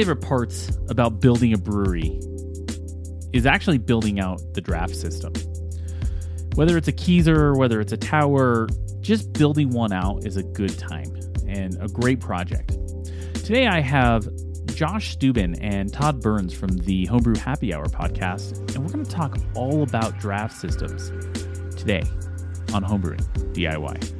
Favorite parts about building a brewery is actually building out the draft system. Whether it's a Keezer, whether it's a tower, just building one out is a good time and a great project. Today I have Josh Steuben and Todd Burns from the Homebrew Happy Hour podcast, and we're going to talk all about draft systems today on Homebrewing DIY.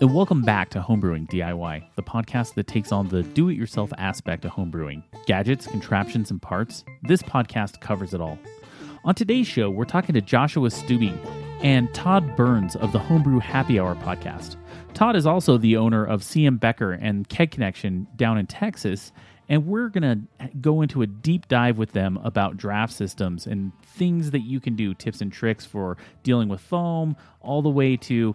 And welcome back to Homebrewing DIY, the podcast that takes on the do it yourself aspect of homebrewing gadgets, contraptions, and parts. This podcast covers it all. On today's show, we're talking to Joshua Steuben and Todd Burns of the Homebrew Happy Hour podcast. Todd is also the owner of CM Becker and Keg Connection down in Texas, and we're going to go into a deep dive with them about draft systems and things that you can do, tips and tricks for dealing with foam, all the way to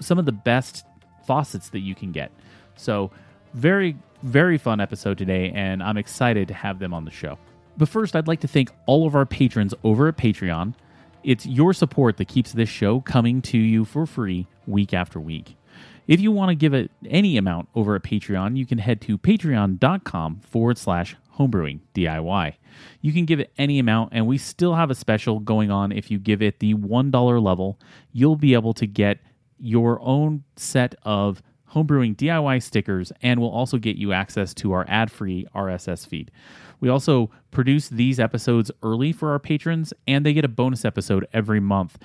some of the best faucets that you can get. So, very, very fun episode today, and I'm excited to have them on the show. But first, I'd like to thank all of our patrons over at Patreon. It's your support that keeps this show coming to you for free week after week. If you want to give it any amount over at Patreon, you can head to patreon.com forward slash homebrewing DIY. You can give it any amount, and we still have a special going on. If you give it the $1 level, you'll be able to get your own set of homebrewing DIY stickers and will also get you access to our ad free RSS feed. We also produce these episodes early for our patrons, and they get a bonus episode every month.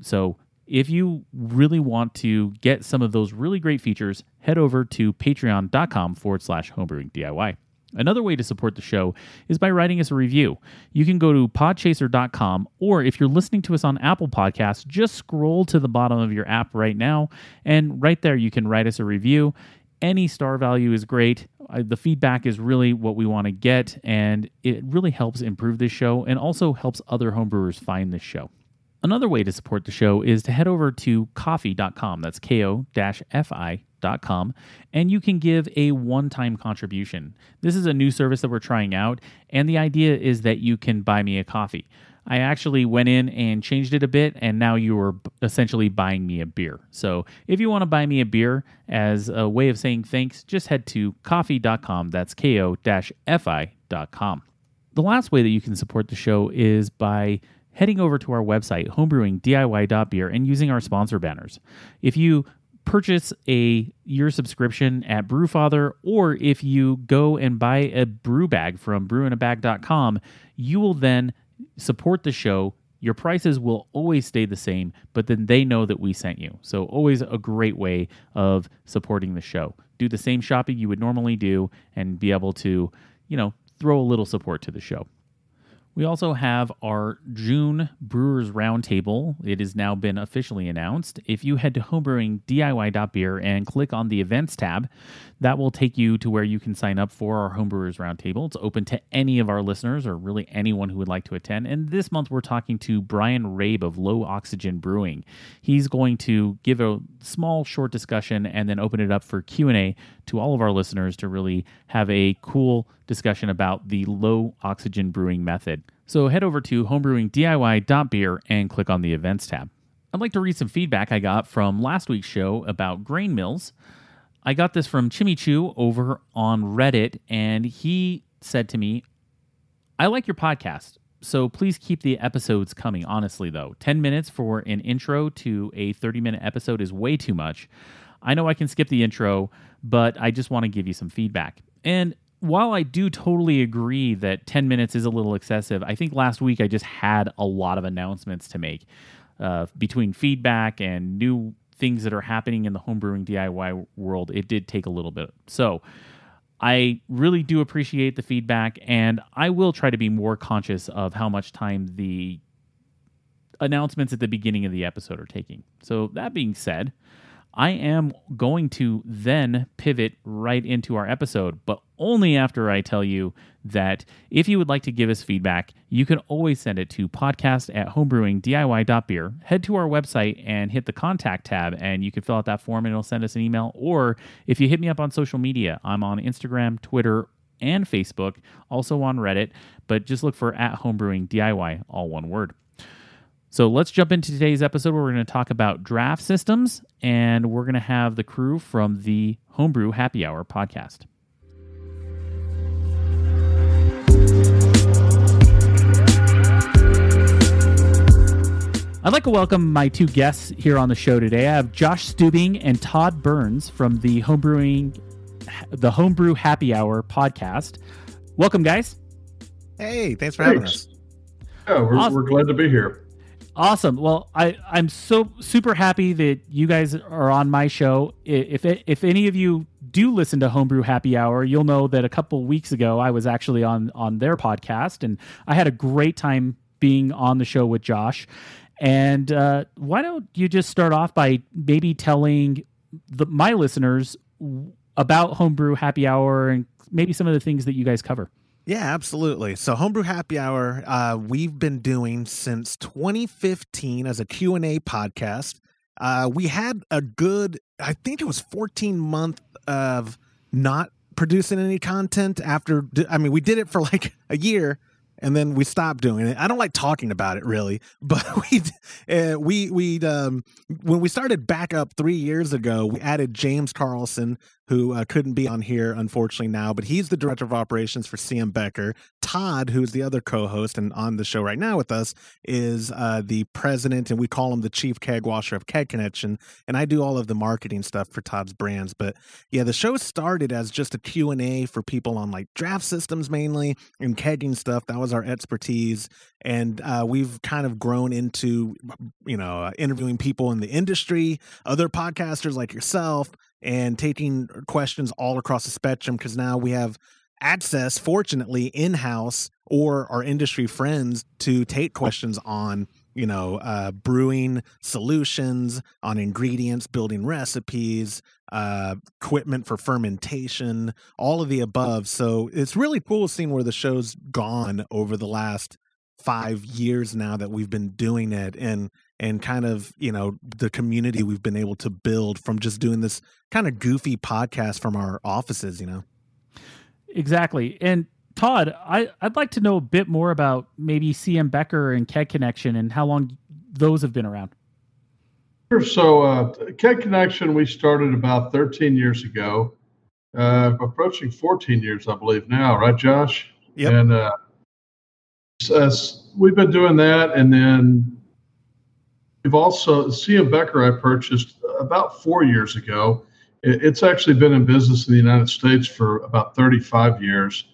So if you really want to get some of those really great features, head over to patreon.com forward slash homebrewing DIY. Another way to support the show is by writing us a review. You can go to podchaser.com, or if you're listening to us on Apple Podcasts, just scroll to the bottom of your app right now, and right there you can write us a review. Any star value is great. The feedback is really what we want to get, and it really helps improve this show and also helps other homebrewers find this show. Another way to support the show is to head over to ko-fi.com. That's ko fi.com, and you can give a one time contribution. This is a new service that we're trying out, and the idea is that you can buy me a coffee. I actually went in and changed it a bit, and now you are essentially buying me a beer. So if you want to buy me a beer as a way of saying thanks, just head to ko-fi.com. That's ko fi.com. The last way that you can support the show is by heading over to our website, homebrewingdiy.beer, and using our sponsor banners. If you purchase a year subscription at Brewfather, or if you go and buy a brew bag from brewinabag.com, you will then support the show. Your prices will always stay the same, but then they know that we sent you. So, always a great way of supporting the show. Do the same shopping you would normally do and be able to, you know, throw a little support to the show. We also have our June Brewers Roundtable. It has now been officially announced. If you head to homebrewingdiy.beer and click on the events tab, that will take you to where you can sign up for our Homebrewers Roundtable. It's open to any of our listeners or really anyone who would like to attend. And this month we're talking to Brian Rabe of Low Oxygen Brewing. He's going to give a small short discussion and then open it up for Q&A to all of our listeners to really have a cool discussion about the low oxygen brewing method. So head over to homebrewingdiy.beer and click on the events tab. I'd like to read some feedback I got from last week's show about grain mills. I got this from Chimichu over on Reddit, and he said to me, I like your podcast, so please keep the episodes coming. Honestly, though, 10 minutes for an intro to a 30 minute episode is way too much. I know I can skip the intro, but I just want to give you some feedback. And while I do totally agree that 10 minutes is a little excessive, I think last week I just had a lot of announcements to make uh, between feedback and new things that are happening in the homebrewing DIY world. It did take a little bit. So I really do appreciate the feedback, and I will try to be more conscious of how much time the announcements at the beginning of the episode are taking. So, that being said, I am going to then pivot right into our episode, but only after I tell you that if you would like to give us feedback, you can always send it to podcast at homebrewingdiy.beer. Head to our website and hit the contact tab, and you can fill out that form and it'll send us an email. Or if you hit me up on social media, I'm on Instagram, Twitter, and Facebook, also on Reddit, but just look for at homebrewing DIY, all one word. So let's jump into today's episode where we're going to talk about draft systems and we're going to have the crew from the Homebrew Happy Hour podcast. I'd like to welcome my two guests here on the show today. I have Josh Stubing and Todd Burns from the Homebrewing the Homebrew Happy Hour podcast. Welcome, guys. Hey, thanks for having us. Oh, yeah, we're, awesome. we're glad to be here. Awesome. Well, I I'm so super happy that you guys are on my show. If if any of you do listen to Homebrew Happy Hour, you'll know that a couple weeks ago I was actually on on their podcast, and I had a great time being on the show with Josh. And uh, why don't you just start off by maybe telling the my listeners about Homebrew Happy Hour and maybe some of the things that you guys cover? Yeah, absolutely. So Homebrew Happy Hour, uh, we've been doing since 2015 as a Q&A podcast. Uh, we had a good, I think it was 14 month of not producing any content after, I mean, we did it for like a year and then we stopped doing it. I don't like talking about it really, but we uh, we we um when we started back up 3 years ago, we added James Carlson who uh, couldn't be on here unfortunately now, but he's the director of operations for CM Becker. Todd, who's the other co-host and on the show right now with us, is uh, the president, and we call him the chief keg washer of Keg Connection. And I do all of the marketing stuff for Todd's brands. But yeah, the show started as just a Q and A for people on like draft systems mainly and kegging stuff. That was our expertise, and uh, we've kind of grown into you know uh, interviewing people in the industry, other podcasters like yourself, and taking questions all across the spectrum because now we have access, fortunately, in house or our industry friends to take questions on you know uh, brewing solutions on ingredients building recipes uh, equipment for fermentation all of the above. So it's really cool seeing where the show's gone over the last five years now that we've been doing it and and kind of you know the community we've been able to build from just doing this kind of goofy podcast from our offices you know? Exactly and todd I, i'd like to know a bit more about maybe cm becker and keg connection and how long those have been around. Sure so uh, keg connection we started about 13 years ago uh, approaching 14 years i believe now right josh? Yep. and uh, we've been doing that and then We've also, CM Becker, I purchased about four years ago. It's actually been in business in the United States for about 35 years.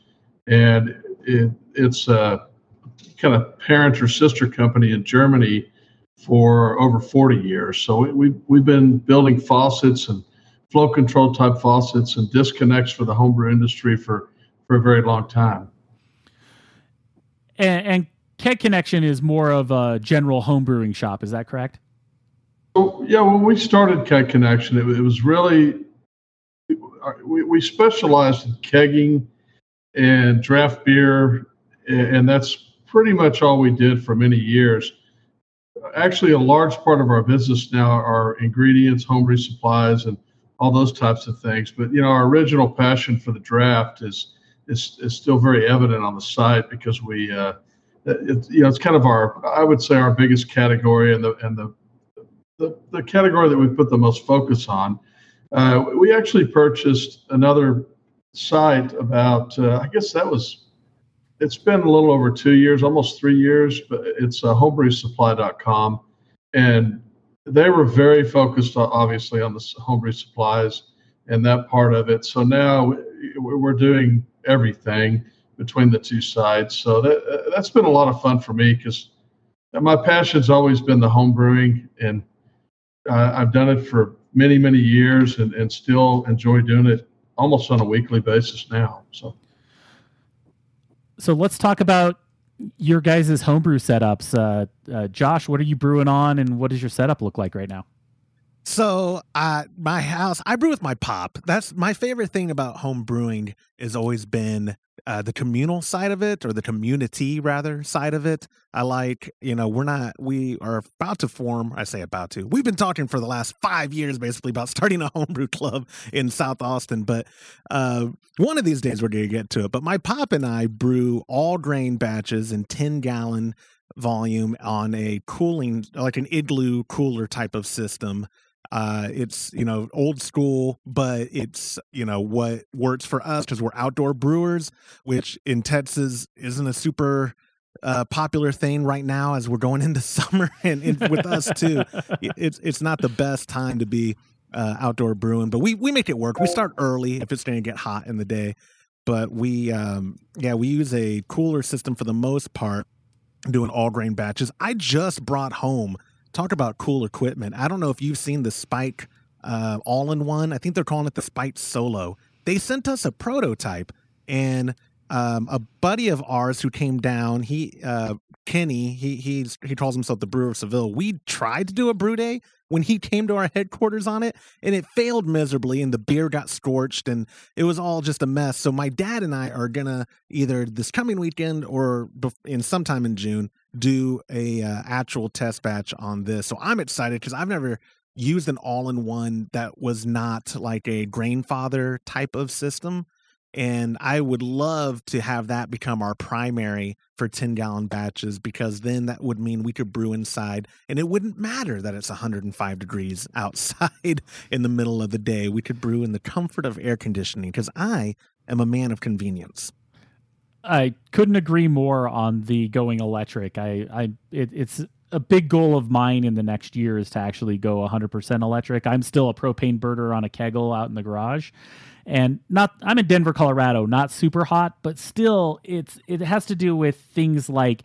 And it, it's a kind of parent or sister company in Germany for over 40 years. So we, we, we've been building faucets and flow control type faucets and disconnects for the homebrew industry for, for a very long time. And, and Keg Connection is more of a general homebrewing shop. Is that correct? Yeah, when we started Keg Connection, it, it was really we, we specialized in kegging and draft beer, and that's pretty much all we did for many years. Actually, a large part of our business now are ingredients, homebrew supplies, and all those types of things. But you know, our original passion for the draft is is, is still very evident on the site because we uh, it's you know it's kind of our I would say our biggest category and the and the the, the category that we put the most focus on. Uh, we actually purchased another site about uh, I guess that was it's been a little over two years, almost three years, but it's uh, homebrewsupply.com, and they were very focused obviously on the homebrew supplies and that part of it. So now we're doing everything between the two sides. So that that's been a lot of fun for me because my passion's always been the home brewing, and uh, I've done it for many many years, and and still enjoy doing it almost on a weekly basis now. So. So let's talk about your guys' homebrew setups. Uh, uh, Josh, what are you brewing on, and what does your setup look like right now? So, uh, my house, I brew with my pop. That's my favorite thing about home brewing has always been uh, the communal side of it or the community rather side of it. I like you know we're not we are about to form i say about to we've been talking for the last five years basically about starting a homebrew club in south austin but uh, one of these days we're going to get to it. But my pop and i brew all grain batches in 10 gallon volume on a cooling like an igloo cooler type of system uh, it's you know old school, but it's you know what works for us because we're outdoor brewers, which in Texas isn't a super uh, popular thing right now as we're going into summer, and, and with us too, it's it's not the best time to be uh, outdoor brewing, but we we make it work. We start early if it's going to get hot in the day, but we um, yeah we use a cooler system for the most part, doing all grain batches. I just brought home talk about cool equipment. I don't know if you've seen the Spike uh, all in one. I think they're calling it the Spike Solo. They sent us a prototype, and um, a buddy of ours who came down, he uh, Kenny, he he's he calls himself the Brewer of Seville. We tried to do a brew day when he came to our headquarters on it, and it failed miserably, and the beer got scorched, and it was all just a mess. So my dad and I are gonna either this coming weekend or in sometime in June do a uh, actual test batch on this. So I'm excited because I've never used an all-in-one that was not like a Grainfather type of system. And I would love to have that become our primary for 10 gallon batches because then that would mean we could brew inside and it wouldn't matter that it's 105 degrees outside in the middle of the day. We could brew in the comfort of air conditioning because I am a man of convenience. I couldn't agree more on the going electric. I, I, it, it's a big goal of mine in the next year is to actually go 100% electric. I'm still a propane burner on a keggle out in the garage, and not. I'm in Denver, Colorado, not super hot, but still, it's it has to do with things like.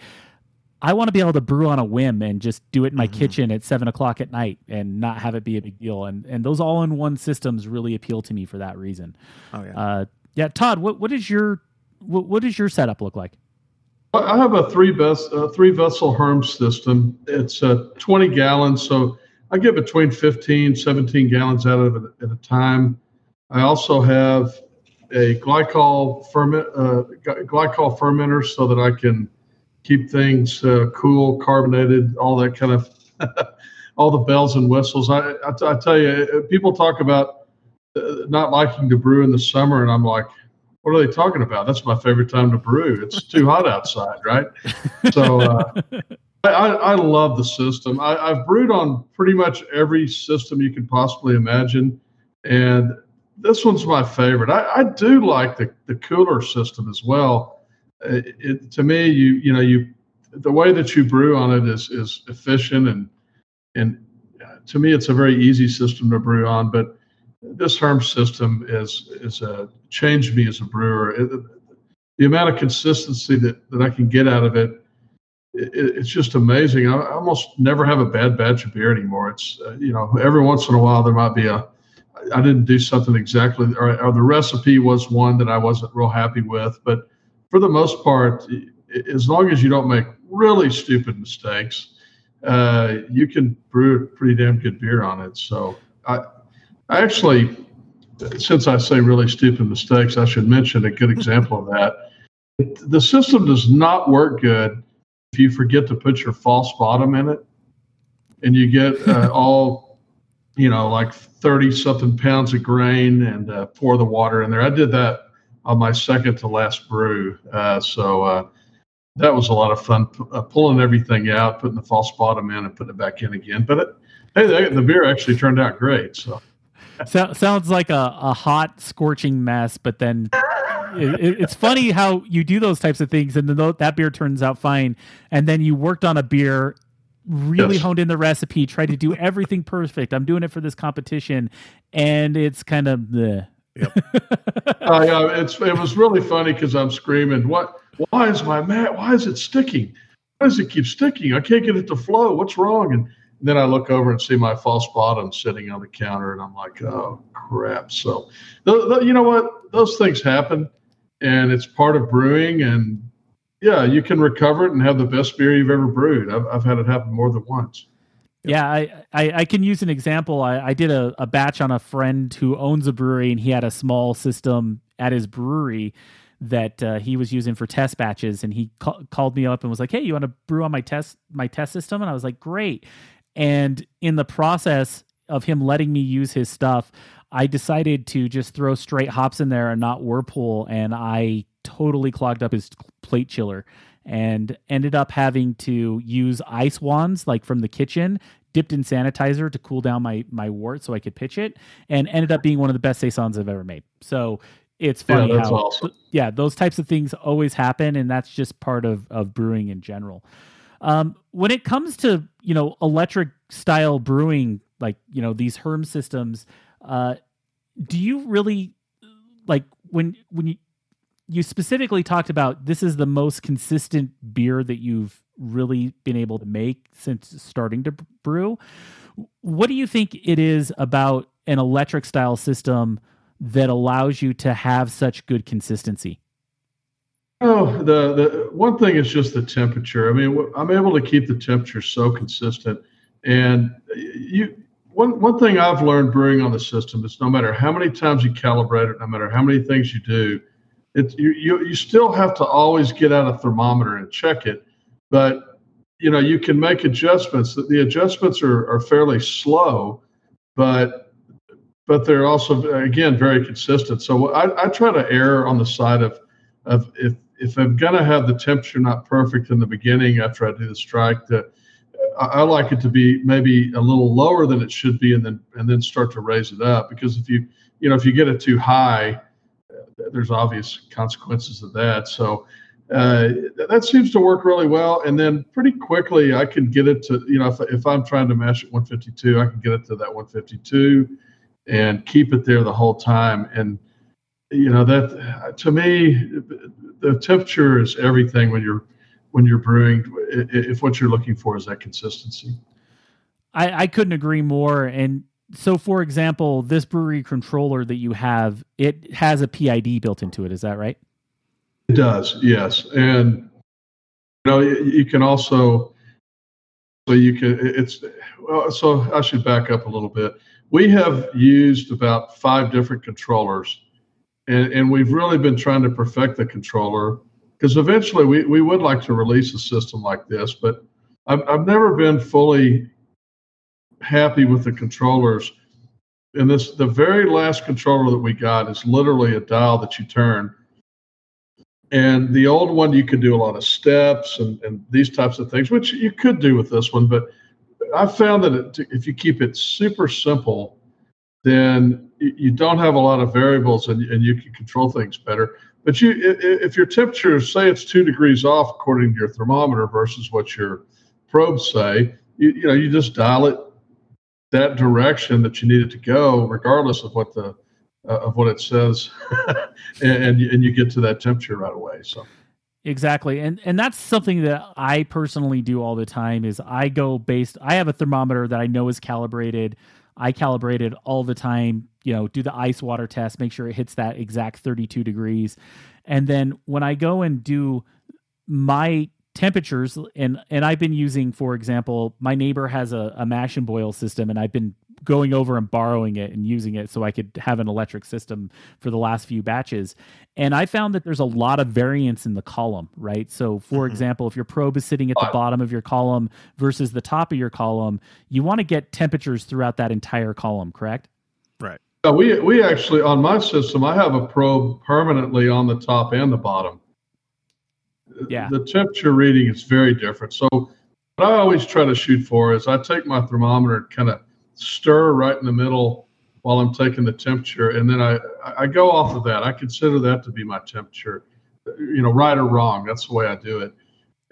I want to be able to brew on a whim and just do it in my mm-hmm. kitchen at seven o'clock at night and not have it be a big deal. And and those all in one systems really appeal to me for that reason. Oh yeah. Uh, yeah, Todd, what what is your what, what does your setup look like? I have a three vessel uh, three vessel HERMS system. It's uh, 20 gallons, so I get between 15 17 gallons out of it at a time. I also have a glycol ferment uh, glycol fermenter so that I can keep things uh, cool, carbonated, all that kind of all the bells and whistles. I, I, tell you, uh, people talk about uh, not liking to brew in the summer, and I'm like, what are they talking about? That's my favorite time to brew. It's too hot outside, right? So uh, I, I, love the system. I, I've brewed on pretty much every system you can possibly imagine, and this one's my favorite. I, I do like the, the cooler system as well. It, it, to me, you you know you the way that you brew on it is is efficient and and to me it's a very easy system to brew on. But this HERMS system is is a changed me as a brewer. It, the amount of consistency that, that I can get out of it, it it's just amazing. I, I, almost never have a bad batch of beer anymore. It's uh, you know every once in a while there might be a I didn't do something exactly, or, or the recipe was one that I wasn't real happy with. But for the most part, as long as you don't make really stupid mistakes, uh, you can brew pretty damn good beer on it. So I, I actually, since I say really stupid mistakes, I should mention a good example of that. The system does not work good if you forget to put your false bottom in it and you get uh, all, you know, like 30 something pounds of grain and uh, pour the water in there. I did that on my second to last brew. Uh, so uh, that was a lot of fun uh, pulling everything out, putting the false bottom in and putting it back in again. But it, hey, the beer actually turned out great. So so, sounds like a, a hot, scorching mess, but then it, it's funny how you do those types of things and then that beer turns out fine. And then you worked on a beer, really yes. honed in the recipe, tried to do everything perfect. I'm doing it for this competition. And it's kind of the. Yep. uh, yeah, it's it was really funny because I'm screaming, "What? Why is my mat? Why is it sticking? Why does it keep sticking? I can't get it to flow. What's wrong?" And then I look over and see my false bottom sitting on the counter, and I'm like, oh crap. So, you know what? Those things happen, and it's part of brewing. And yeah, you can recover it and have the best beer you've ever brewed. I've, I've had it happen more than once. Yeah, I, I, I, can use an example. I, I did a, a batch on a friend who owns a brewery, and he had a small system at his brewery that uh, he was using for test batches. And he ca- called me up and was like, "Hey, you want to brew on my test my test system?" And I was like, "Great." And in the process of him letting me use his stuff, I decided to just throw straight hops in there and not Whirlpool. And I totally clogged up his plate chiller and ended up having to use ice wands like from the kitchen dipped in sanitizer to cool down my my wort so I could pitch it and ended up being one of the best saisons I've ever made. So it's funny yeah, how awesome. yeah, those types of things always happen and that's just part of of brewing in general. Um, when it comes to you know electric style brewing, like you know these HERMS systems, uh, do you really like when when you you specifically talked about this is the most consistent beer that you've really been able to make since starting to brew. What do you think it is about an electric style system that allows you to have such good consistency? Oh, the the one thing is just the temperature. I mean, I'm able to keep the temperature so consistent, and you. One, one thing I've learned brewing on the system is no matter how many times you calibrate it, no matter how many things you do, it, you, you, you still have to always get out a thermometer and check it. But you know you can make adjustments. The adjustments are, are fairly slow, but but they're also again very consistent. So I, I try to err on the side of of if if I'm gonna have the temperature not perfect in the beginning after I do the strike, that I, like it to be maybe a little lower than it should be, and then and then start to raise it up. Because if you you know if you get it too high, there's obvious consequences of that. So uh, that seems to work really well. And then pretty quickly, I can get it to, you know, if, if I'm trying to mash at 152, I can get it to that 152 and keep it there the whole time. And, you know, that to me, the temperature is everything when you're, when you're brewing, if what you're looking for is that consistency. I, I couldn't agree more. And so, for example, this brewery controller that you have, it has a PID built into it. Is that right? It does, yes. And you know, you can also so you can it's well, so I should back up a little bit. We have used about five different controllers, and, and we've really been trying to perfect the controller because eventually we, we would like to release a system like this, but I've, I've never been fully happy with the controllers. And this the very last controller that we got is literally a dial that you turn and the old one, you could do a lot of steps and, and these types of things, which you could do with this one. But I found that it, if you keep it super simple, then you don't have a lot of variables and, and you can control things better. But you, if your temperature, say it's two degrees off according to your thermometer versus what your probes say, you, you know, you just dial it that direction that you need it to go, regardless of what the uh, of what it says, and, and and you get to that temperature right away. So exactly and and that's something that i personally do all the time is i go based i have a thermometer that i know is calibrated i calibrate it all the time you know do the ice water test make sure it hits that exact 32 degrees and then when i go and do my temperatures and and i've been using for example my neighbor has a, a mash and boil system and i've been going over and borrowing it and using it so I could have an electric system for the last few batches. And I found that there's a lot of variance in the column, right? So, for mm-hmm. example, if your probe is sitting at the bottom of your column versus the top of your column, you want to get temperatures throughout that entire column, correct? Uh, we we actually on my system, I have a probe permanently on the top and the bottom. Yeah. The temperature reading is very different. So, what I always try to shoot for is I take my thermometer and kind of stir right in the middle while I'm taking the temperature, and then I I go off of that. I consider that to be my temperature, you know, right or wrong. That's the way I do it.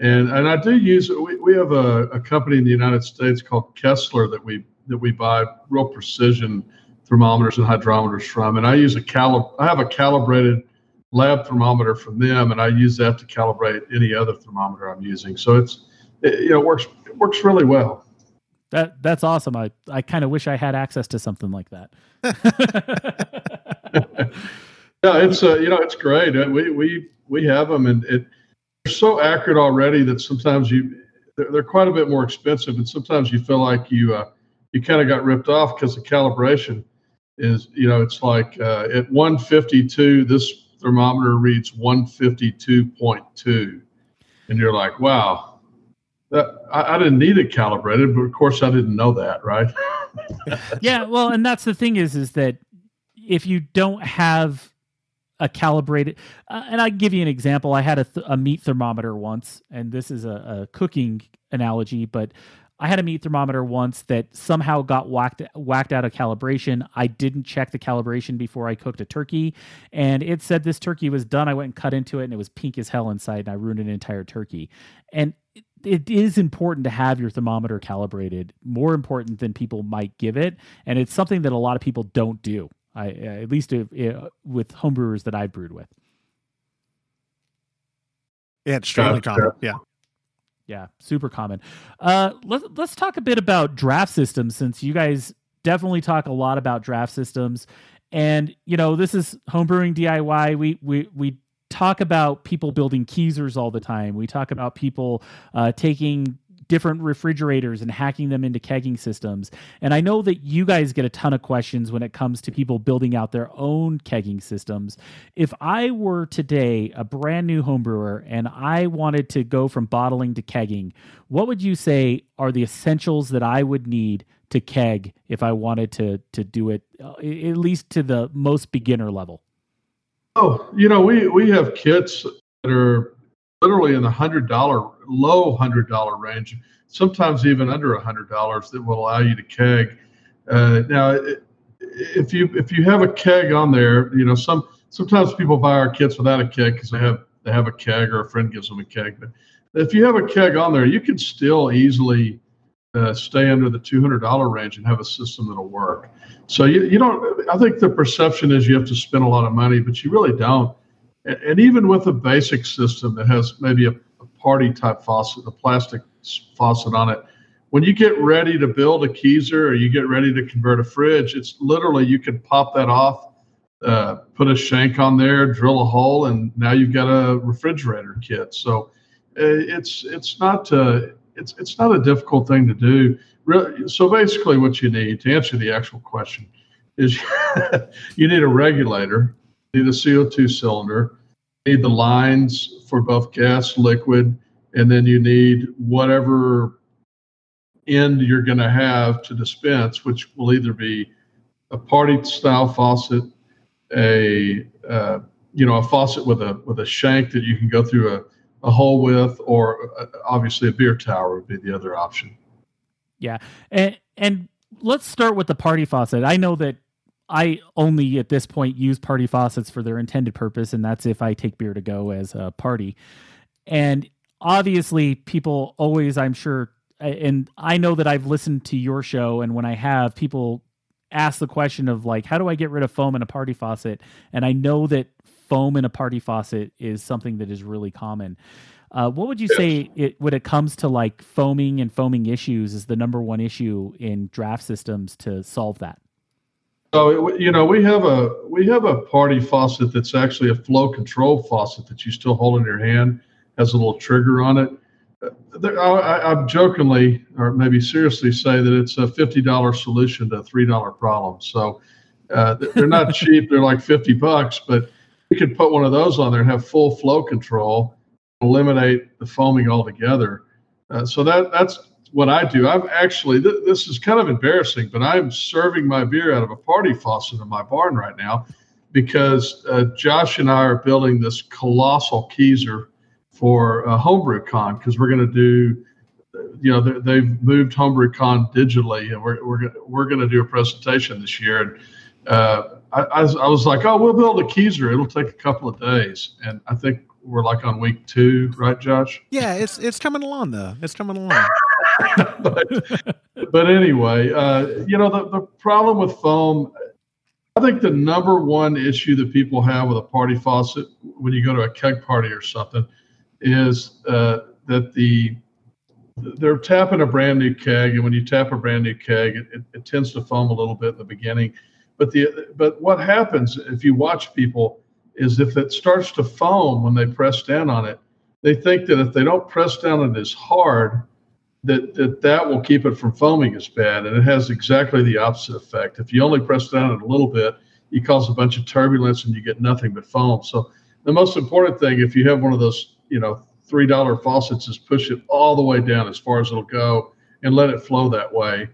And and I do use we, we have a, a company in the United States called Kessler that we that we buy real precision thermometers and hydrometers from, and I use a calib I have a calibrated lab thermometer from them, and I use that to calibrate any other thermometer I'm using. So it's it, you know works it works really well. That that's awesome. I I kind of wish I had access to something like that. yeah, it's uh, you know it's great. Uh, we we we have them, and it they're so accurate already that sometimes you they're, they're quite a bit more expensive, and sometimes you feel like you uh, you kind of got ripped off because the calibration is you know it's like uh, at 152 this thermometer reads 152.2 and you're like wow that I, I, didn't need it calibrated, but of course I didn't know that, right? yeah, well, and that's the thing is, is that if you don't have a calibrated, uh, and I give you an example. I had a, th- a meat thermometer once, and this is a, a cooking analogy, but I had a meat thermometer once that somehow got whacked whacked out of calibration. I didn't check the calibration before I cooked a turkey, and it said this turkey was done. I went and cut into it, and it was pink as hell inside, and I ruined an entire turkey. And it is important to have your thermometer calibrated, more important than people might give it, and it's something that a lot of people don't do. I, at least if, if, with homebrewers that I've brewed with. Yeah, it's extremely common. Yeah. Yeah, super common. Uh, let's let's talk a bit about draft systems since you guys definitely talk a lot about draft systems, and you know this is homebrewing DIY. We we we talk about people building keezers all the time. We talk about people uh, taking different refrigerators and hacking them into kegging systems. And I know that you guys get a ton of questions when it comes to people building out their own kegging systems. If I were today a brand new homebrewer and I wanted to go from bottling to kegging, what would you say are the essentials that I would need to keg if I wanted to to do it uh, at least to the most beginner level? Oh, you know, we we have kits that are literally in the hundred dollar, low hundred dollar range. Sometimes even under a hundred dollars that will allow you to keg. Uh, now, if you if you have a keg on there, you know some sometimes people buy our kits without a keg because they have they have a keg or a friend gives them a keg. But if you have a keg on there, you can still easily uh, stay under the two hundred dollar range and have a system that'll work. So you you don't. I think the perception is you have to spend a lot of money, but you really don't. And, and even with a basic system that has maybe a, a party type faucet, a plastic faucet on it, when you get ready to build a Keezer or you get ready to convert a fridge, it's literally you can pop that off, uh, put a shank on there, drill a hole, and now you've got a refrigerator kit. So uh, it's it's not uh, it's it's not a difficult thing to do. So basically, what you need to answer the actual question is you need a regulator, need a CO2 cylinder, need the lines for both gas, liquid, and then you need whatever end you're going to have to dispense, which will either be a party style faucet, a uh, you know a faucet with a with a shank that you can go through a, a hole with, or uh, obviously a beer tower would be the other option. Yeah, and and let's start with the party faucet. I know that I only at this point use party faucets for their intended purpose, and that's if I take beer to go as a party. And obviously, people always, I'm sure, and I know that I've listened to your show, and when I have, people ask the question of like, how do I get rid of foam in a party faucet? And I know that foam in a party faucet is something that is really common. Uh, what would you yes. say it when it comes to like foaming and foaming issues is the number one issue in draft systems to solve that? So you know we have a we have a party faucet that's actually a flow control faucet that you still hold in your hand has a little trigger on it I, am jokingly or maybe seriously say that it's a fifty dollar solution to a three dollar problem. So uh, they're not cheap; they're like fifty bucks. But you could put one of those on there and have full flow control, eliminate the foaming altogether. Uh, so that that's what I do. I've actually th- this is kind of embarrassing, but I'm serving my beer out of a party faucet in my barn right now because uh, Josh and I are building this colossal Keezer for uh, HomebrewCon because we're going to do, you know, they've moved Homebrew Con digitally, and we're we're we're going to do a presentation this year. And uh, I, I, was, I was like, oh, we'll build a Keezer. It'll take a couple of days, and I think we're like on week two, right, Josh? Yeah, it's it's coming along though. It's coming along. But, but anyway, uh, you know, the, the problem with foam, I think the number one issue that people have with a party faucet when you go to a keg party or something is uh, that the they're tapping a brand new keg, and when you tap a brand new keg, it, it, it, tends to foam a little bit in the beginning. But the but what happens if you watch people is if it starts to foam when they press down on it, they think that if they don't press down on it as hard, that that that will keep it from foaming as bad, and it has exactly the opposite effect. If you only press down it a little bit, you cause a bunch of turbulence and you get nothing but foam. So the most important thing, if you have one of those you know three dollar faucets is push it all the way down as far as it'll go and let it flow that way.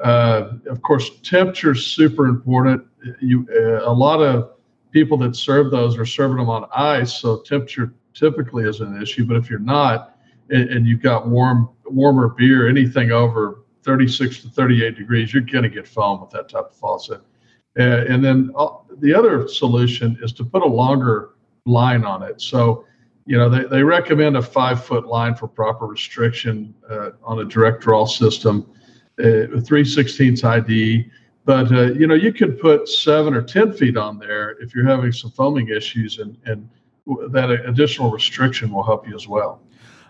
Uh, of course, temperature is super important. You uh, a lot of people that serve those are serving them on ice, so temperature typically is an issue. But if you're not, and, and you've got warm warmer beer, anything over 36 to 38 degrees, you're going to get foam with that type of faucet. Uh, and then uh, the other solution is to put a longer line on it. So you know, they, they recommend a five foot line for proper restriction uh, on a direct draw system, uh, 316 ID. But, uh, you know, you could put seven or 10 feet on there if you're having some foaming issues, and, and that additional restriction will help you as well.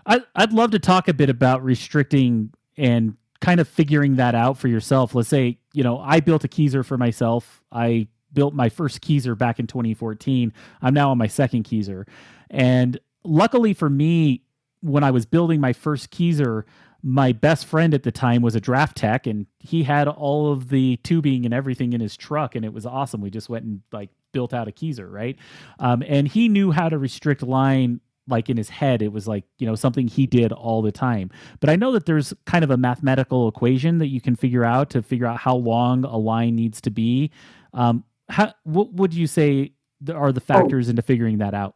I, I'd love to talk a bit about restricting and kind of figuring that out for yourself. Let's say, you know, I built a Keezer for myself. I built my first Keezer back in 2014. I'm now on my second Keezer. And luckily for me, when I was building my first Keezer, my best friend at the time was a draft tech and he had all of the tubing and everything in his truck and it was awesome. We just went and like built out a Keezer, right? Um, and he knew how to restrict line like in his head it was like you know something he did all the time but i know that there's kind of a mathematical equation that you can figure out to figure out how long a line needs to be um, how, what would you say are the oh. factors oh. into figuring that out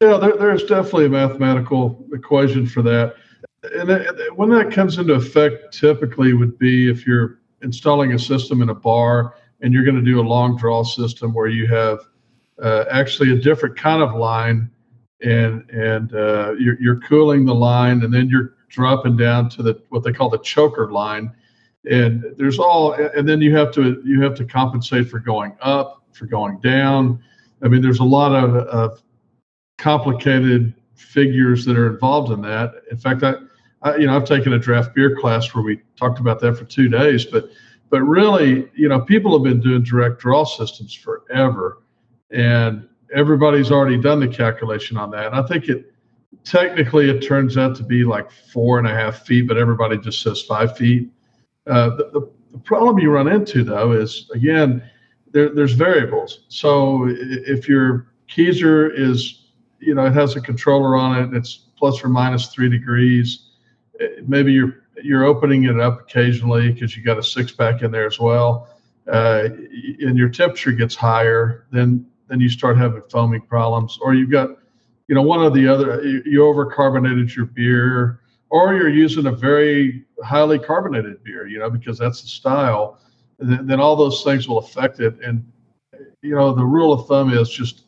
yeah there, there's definitely a mathematical equation for that and it, when that comes into effect typically would be if you're installing a system in a bar and you're going to do a long draw system where you have uh, actually a different kind of line and and uh, you're, you're cooling the line and then you're dropping down to the what they call the choker line. And there's all and then you have to you have to compensate for going up for going down. I mean there's a lot of, of complicated figures that are involved in that. In fact I, I you know i've taken a draft beer class where we talked about that for two days but but really you know people have been doing direct draw systems forever. And everybody's already done the calculation on that. And I think it technically it turns out to be like four and a half feet, but everybody just says five feet. Uh, the, the, the, problem you run into though is again there, there's variables. So if your keezer is you know it has a controller on it, and it's plus or minus three degrees. Eh, maybe you're you're opening it up occasionally because you got a six pack in there as well. Uh, and your temperature gets higher, then then you start having foaming problems, or you've got, you know, one of the other, you, you over carbonated your beer, or you're using a very highly carbonated beer, you know, because that's the style. Then, then all those things will affect it. And, you know, the rule of thumb is just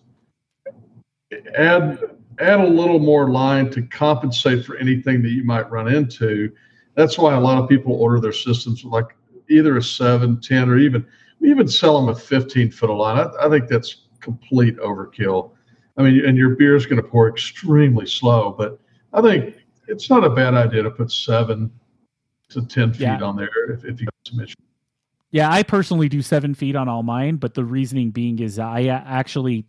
add add a little more line to compensate for anything that you might run into. That's why a lot of people order their systems like either a 7, 10, or even we even sell them a 15 foot line. I, I think that's complete overkill. I mean, and your beer is going to pour extremely slow, but I think it's not a bad idea to put seven to 10 feet yeah. on there if, if you got some issues. Yeah, I personally do seven feet on all mine, but the reasoning being is I actually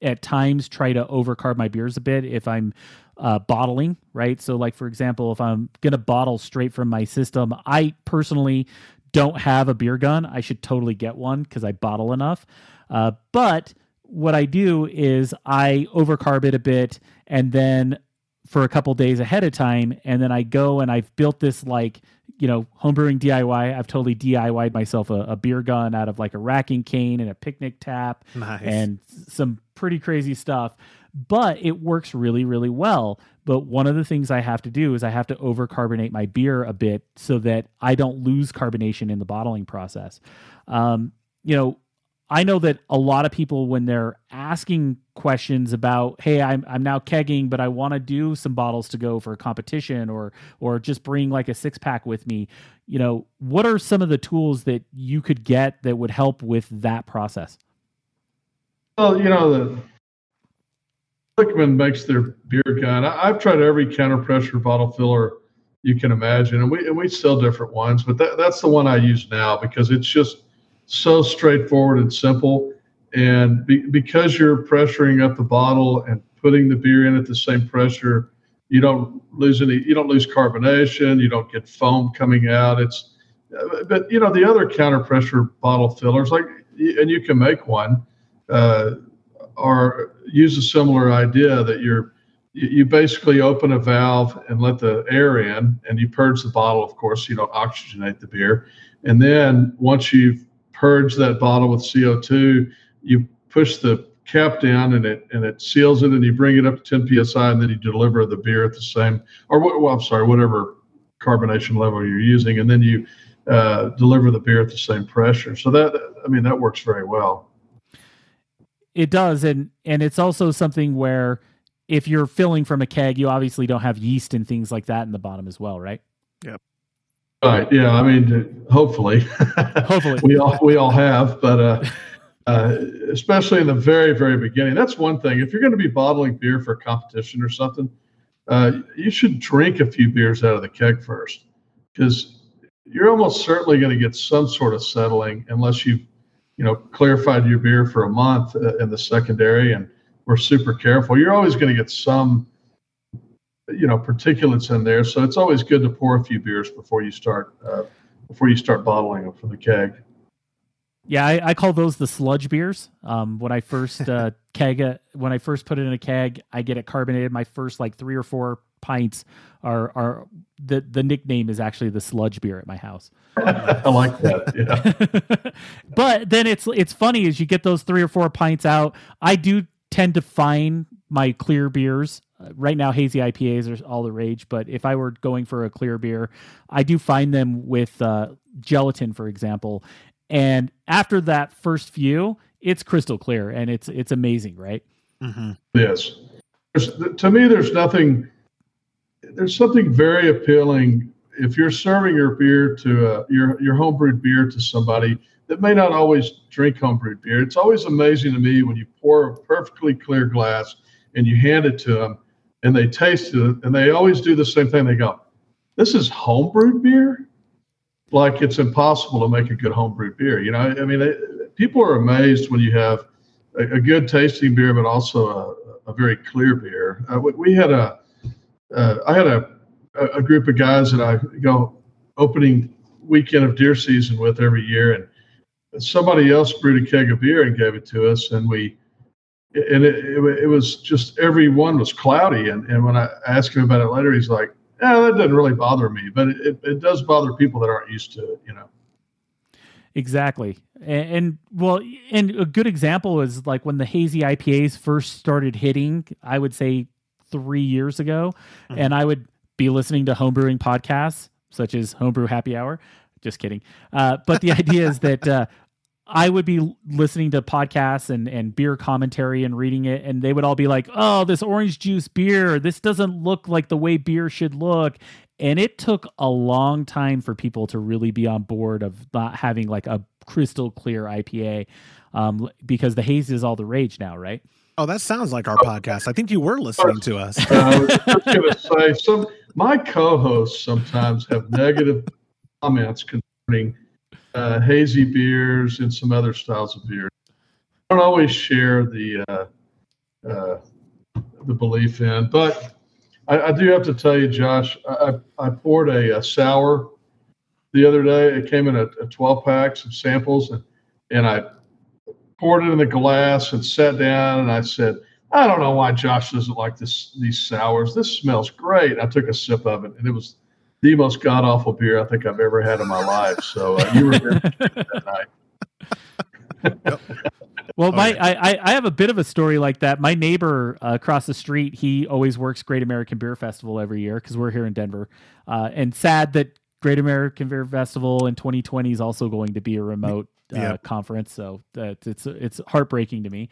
at times try to overcarb my beers a bit if I'm uh, bottling, right? So, like for example, if I'm gonna bottle straight from my system, I personally don't have a beer gun. I should totally get one because I bottle enough. Uh, but what I do is I overcarb it a bit and then for a couple days ahead of time and then I go and I've built this like you know homebrewing DIY I've totally DIYed myself a, a, beer gun out of like a racking cane and a picnic tap nice. and some pretty crazy stuff. But it works really really well. But one of the things I have to do is I have to overcarbonate my beer a bit so that I don't lose carbonation in the bottling process. Um, you know I know that a lot of people, when they're asking questions about, hey, I'm I'm now kegging, but I want to do some bottles to go for a competition, or or just bring like a six pack with me, you know, what are some of the tools that you could get that would help with that process? Well, you know, the Blichmann makes their beer gun. I, have tried every counter pressure bottle filler you can imagine, and we and we sell different ones, but that, that's the one I use now because it's just so straightforward and simple. And be, because you're pressuring up the bottle and putting the beer in at the same pressure, you don't lose any. You don't lose carbonation. You don't get foam coming out. It's, but you know the other counter pressure bottle fillers, like, and you can make one, uh, or use a similar idea that you're you basically open a valve and let the air in and you purge the bottle of course you don't oxygenate the beer and then once you've purge that bottle with CO2, you push the cap down and it and it seals it and you bring it up to 10 psi and then you deliver the beer at the same or well I'm sorry whatever carbonation level you're using and then you uh, deliver the beer at the same pressure. So that I mean that works very well. It does and and it's also something where if you're filling from a keg you obviously don't have yeast and things like that in the bottom as well right? Yep Right. Yeah. I mean, hopefully, hopefully we all we all have, but uh, uh, especially in the very very beginning, that's one thing. If you're going to be bottling beer for a competition or something, uh, you should drink a few beers out of the keg first, because you're almost certainly going to get some sort of settling unless you've you know clarified your beer for a month uh, in the secondary and we're super careful. You're always going to get some you know particulates in there. So it's always good to pour a few beers before you start uh, before you start bottling them for the keg. Yeah, I, I, call those the sludge beers. Um, when I first uh, keg, when I first put it in a keg, I get it carbonated. My first like three or four pints are are the the nickname is actually the sludge beer at my house. I like that. Yeah. but then it's it's funny as you get those three or four pints out. I do tend to find my clear beers. Uh, right now, hazy IPAs are all the rage. But if I were going for a clear beer, I do find them with uh, gelatin, for example. And after that first few, it's crystal clear and it's it's amazing, right? Mm-hmm. Yes. There's, to me, there's nothing. There's something very appealing if you're serving your beer to uh, your your homebrewed beer to somebody that may not always drink homebrewed beer. It's always amazing to me when you pour a perfectly clear glass and you hand it to them and they taste it and they always do the same thing. They go, "This is homebrewed beer." Like it's impossible to make a good homebrewed beer. You know, I mean, it, people are amazed when you have a, a, good tasting beer, but also a, a very clear beer. Uh, we, we, had a, uh, I had a, a group of guys that I go opening weekend of deer season with every year, and somebody else brewed a keg of beer and gave it to us, and we and it, it, it, was just every one was cloudy. And, and when I asked him about it later, he's like, "Yeah, that doesn't really bother me, but it, it does bother people that aren't used to it, you know." Exactly, and, and well, and a good example is like when the hazy IPAs first started hitting. I would say three years ago, mm-hmm. and I would be listening to homebrewing podcasts such as Homebrew Happy Hour just kidding. Uh, but the idea is that uh, I would be listening to podcasts and, and beer commentary and reading it, and they would all be like, oh, this orange juice beer, this doesn't look like the way beer should look. And it took a long time for people to really be on board of not having like a crystal clear IPA um, because the haze is all the rage now, right? Oh, that sounds like our podcast. I think you were listening to us. I was just going to say, some my co-hosts sometimes have negative comments concerning uh, hazy beers and some other styles of beer. I don't always share the uh, uh, the belief in, but I, I, do have to tell you, Josh, I, I poured a, a sour the other day. It came in a, a 12 pack, some samples, and, and I poured it in the glass and sat down and I said, I don't know why Josh doesn't like this these sours. This smells great. I took a sip of it and it was the most god awful beer I think I've ever had in my life. So uh, you were that night. well, my I, I have a bit of a story like that. My neighbor uh, across the street, he always works Great American Beer Festival every year because we're here in Denver. Uh, and sad that Great American Beer Festival in 2020 is also going to be a remote uh, yeah. conference. So that it's it's heartbreaking to me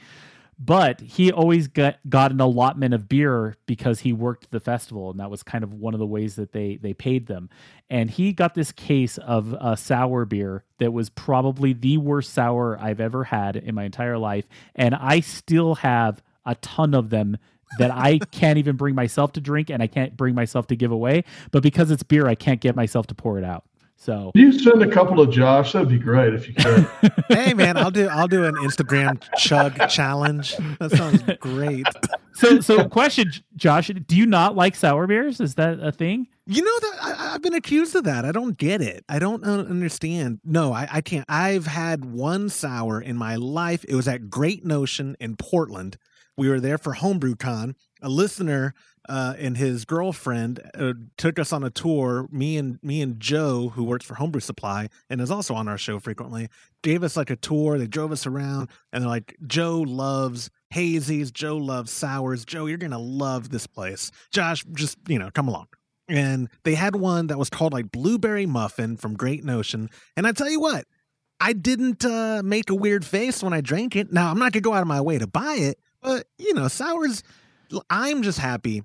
but he always got got an allotment of beer because he worked the festival and that was kind of one of the ways that they they paid them. And he got this case of a sour beer that was probably the worst sour I've ever had in my entire life and I still have a ton of them that I can't even bring myself to drink and I can't bring myself to give away but because it's beer I can't get myself to pour it out so you send a couple of Josh. That'd be great if you could. hey man, I'll do I'll do an Instagram chug challenge. That sounds great. So so question, Josh, do you not like sour beers? Is that a thing? You know that I, have been accused of that. I don't get it. I don't understand. No, I, I can't. I've had one sour in my life. It was at Great Notion in Portland. We were there for Homebrew Con. A listener uh, and his girlfriend uh, took us on a tour. Me and me and Joe, who works for Homebrew Supply and is also on our show frequently, gave us like a tour. They drove us around, and they're like, "Joe loves hazies. Joe loves sours. Joe, you're gonna love this place. Josh, just you know, come along." And they had one that was called like Blueberry Muffin from Great Notion, and I tell you what, I didn't uh, make a weird face when I drank it. Now I'm not gonna go out of my way to buy it, but you know, sours. I'm just happy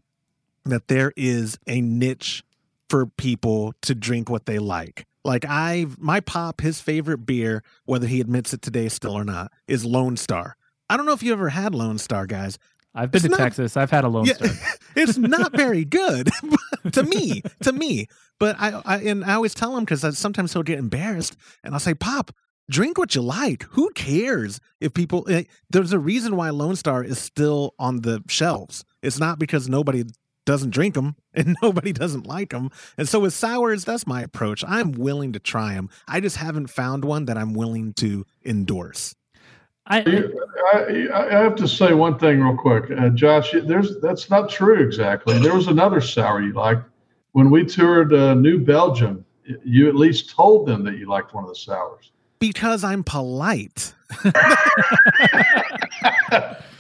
that there is a niche for people to drink what they like. Like I, my pop, his favorite beer, whether he admits it today still or not, is Lone Star. I don't know if you ever had Lone Star, guys. I've been it's to not, Texas. I've had a Lone yeah, Star. it's not very good to me. To me, but I, I and I always tell him because sometimes he'll get embarrassed, and I'll say, "Pop, drink what you like. Who cares if people? Eh, there's a reason why Lone Star is still on the shelves. It's not because nobody doesn't drink them and nobody doesn't like them. And so with sours, that's my approach. I'm willing to try them. I just haven't found one that I'm willing to endorse. I, I, I have to say one thing real quick, uh, Josh. There's that's not true exactly. There was another sour you liked when we toured uh, New Belgium. You at least told them that you liked one of the sours because I'm polite.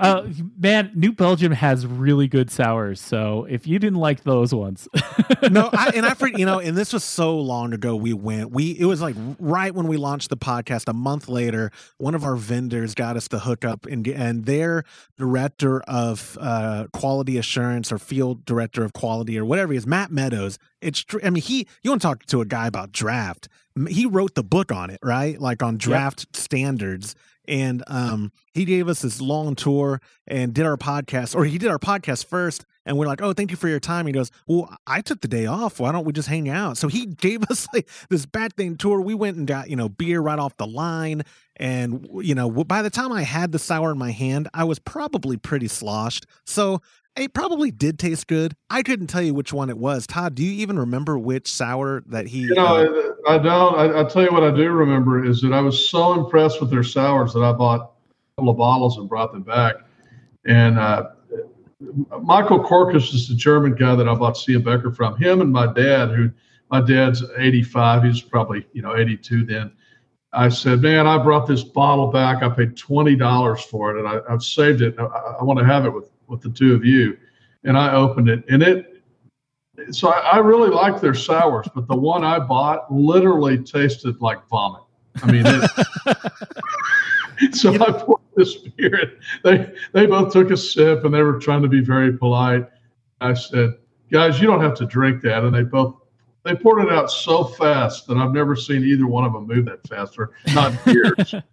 Uh, man, New Belgium has really good sours. So if you didn't like those ones, no, I, and I, for you know, and this was so long ago. We went, we it was like right when we launched the podcast. A month later, one of our vendors got us to hook up, and and their director of uh, quality assurance or field director of quality or whatever he is, Matt Meadows. It's, I mean, he. You want to talk to a guy about draft? He wrote the book on it, right? Like on draft yep. standards and um, he gave us this long tour and did our podcast, or he did our podcast first, and we're like, "Oh, thank you for your time." He goes, "Well, I took the day off. Why don't we just hang out?" So he gave us like this bad thing tour. We went and got you know beer right off the line, and you know by the time I had the sour in my hand, I was probably pretty sloshed. So it probably did taste good. I couldn't tell you which one it was. Todd, do you even remember which sour that he? You know, uh, I, I, don't. I, will tell you what I do remember is that I was so impressed with their sours that I bought a couple of bottles and brought them back. And uh, Michael Korkus is the German guy that I bought Sia Becker from. Him and my dad, who my dad's 85, he's probably you know 82 then. I said, man, I brought this bottle back. I paid twenty dollars for it, and I, have saved it. I, I want to have it with with the two of you, and I opened it, and it. So I, I really like their sours, but the one I bought literally tasted like vomit. I mean, it, so I poured this beer. They they both took a sip, and they were trying to be very polite. I said, "Guys, you don't have to drink that," and they both they poured it out so fast that I've never seen either one of them move that faster. not years.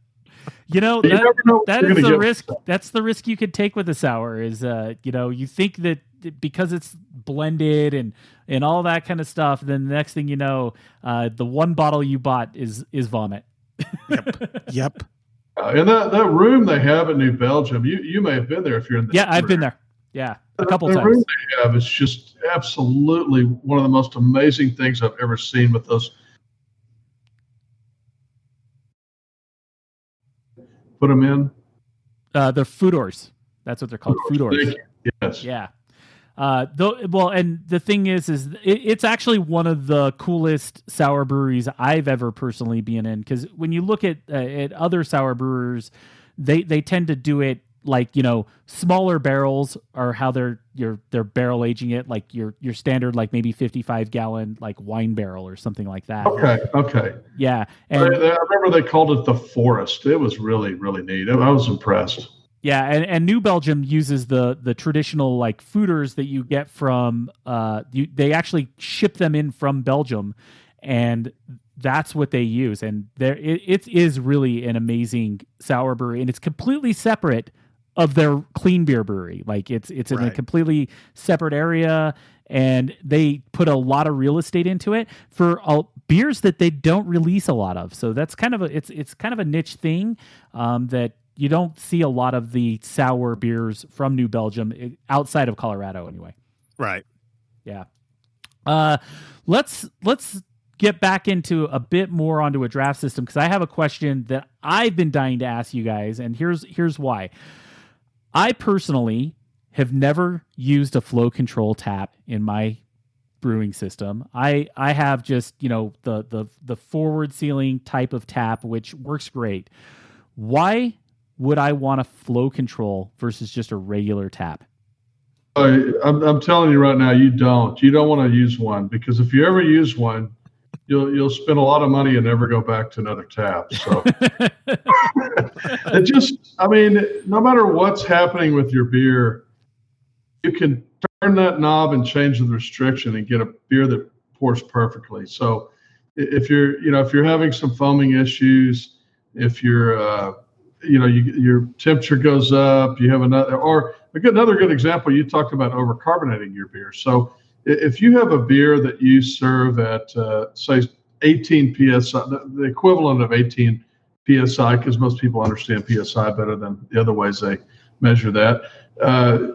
You know, that, you know that is the risk. That's the risk you could take with a sour. Is uh, you know, you think that because it's blended and and all that kind of stuff, then the next thing you know, uh, the one bottle you bought is is vomit. yep. Yep. Uh, and that, that room they have in New Belgium, you you may have been there if you're in the. Yeah, I've been there. Yeah, a couple the times. The room they have is just absolutely one of the most amazing things I've ever seen with those put them in? Uh, the Foeders. That's what they're called. Foeders. Yes. Yeah. Uh, though, well, and the thing is, is it, it's actually one of the coolest sour breweries I've ever personally been in. Because when you look at uh, at other sour brewers, they they tend to do it like you know smaller barrels are how they're you're they're barrel aging it like your your standard like maybe 55 gallon like wine barrel or something like that. Okay okay. Yeah and I, I remember they called it the forest. It was really really neat. I was impressed. Yeah and, and new belgium uses the the traditional like foeders that you get from uh you they actually ship them in from belgium and that's what they use and there it, it is really an amazing sour brewery and it's completely separate of their clean beer brewery. Like it's it's in right. a completely separate area and they put a lot of real estate into it for all beers that they don't release a lot of. So that's kind of a it's it's kind of a niche thing um, that you don't see a lot of the sour beers from New Belgium eh, outside of Colorado anyway. Right. Yeah. Uh let's let's get back into a bit more onto a draft system because I have a question that I've been dying to ask you guys and here's here's why. I personally have never used a flow control tap in my brewing system. I I have just, you know, the the the forward sealing type of tap which works great. Why would I want a flow control versus just a regular tap? I'm, I'm telling you right now, you don't. You don't want to use one because if you ever use one, you'll you'll spend a lot of money and never go back to another tap. So it just, I mean, no matter what's happening with your beer, you can turn that knob and change the restriction and get a beer that pours perfectly. So if you're, you know, if you're having some foaming issues, if you're, uh, you know, you, your temperature goes up, you have another, or another good example, you talked about overcarbonating your beer. So if you have a beer that you serve at uh, say 18 psi, the equivalent of 18 psi, because most people understand psi better than the other ways they measure that. Uh,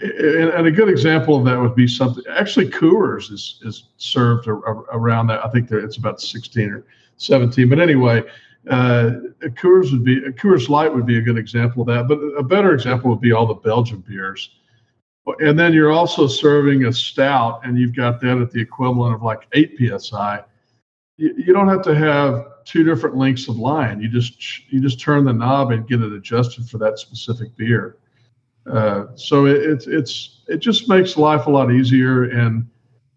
and, a good example of that would be something. Actually, Coors is is served around that. I think it's about 16 or 17. But anyway, uh, Coors would be Coors Light would be a good example of that. But a better example would be all the Belgian beers. And then you're also serving a stout, and you've got that at the equivalent of like eight psi. You, you don't have to have two different lengths of line. You just you just turn the knob and get it adjusted for that specific beer. Uh, so it, it's it's it just makes life a lot easier, and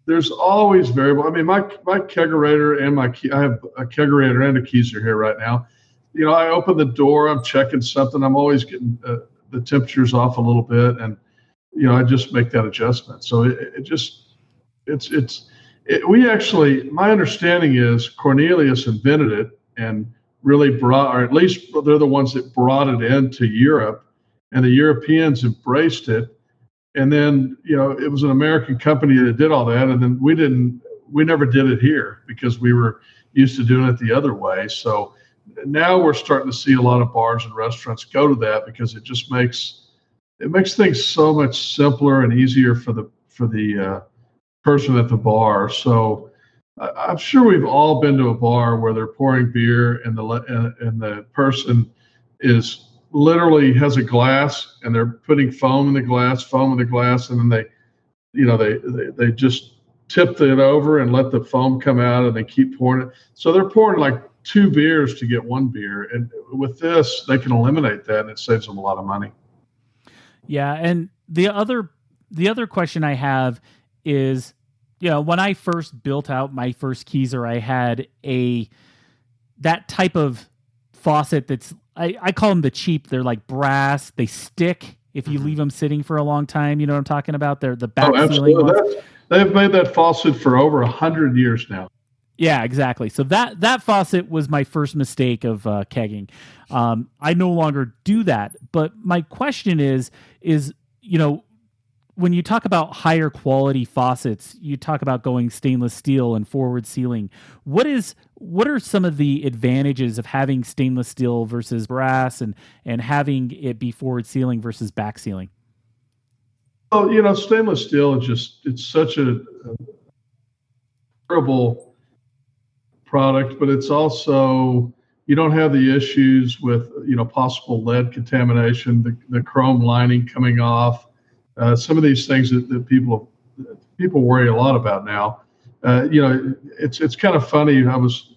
there's always variable. I mean, my my kegerator and my I have a kegerator and a keezer here right now. You know, I open the door, I'm checking something. I'm always getting uh, the temperatures off a little bit, and you know, I just make that adjustment. So it, it just it's it's it, we actually my understanding is Cornelius invented it and really brought, or at least they're the ones that brought it into Europe and the Europeans embraced it. And then, you know, it was an American company that did all that. And then we didn't, we never did it here because we were used to doing it the other way. So now we're starting to see a lot of bars and restaurants go to that because it just makes, it makes things so much simpler and easier for the, for the uh, person at the bar. So I'm sure we've all been to a bar where they're pouring beer and the, and, the person is literally has a glass and they're putting foam in the glass, foam in the glass, and then they, you know, they they, they just tip it over and let the foam come out and they keep pouring it. So they're pouring like two beers to get one beer. And with this, they can eliminate that and it saves them a lot of money. Yeah. And the other the other question I have is, you know, when I first built out my first keezer, I had a that type of faucet that's I, I call them the cheap. They're like brass. They stick if you mm-hmm. leave them sitting for a long time. You know what I'm talking about? They're the back oh, absolutely. they've made that faucet for over a hundred years now. Yeah, exactly. So that that faucet was my first mistake of uh, kegging. Um, I no longer do that. But my question is, is you know, when you talk about higher quality faucets, you talk about going stainless steel and forward sealing. What is what are some of the advantages of having stainless steel versus brass and and having it be forward sealing versus back sealing? Well, you know, stainless steel is just it's such a, a durable product, but it's also you don't have the issues with you know possible lead contamination, the, the chrome lining coming off uh, some of these things that, that people people worry a lot about now. Uh, you know, it's it's kind of funny. I was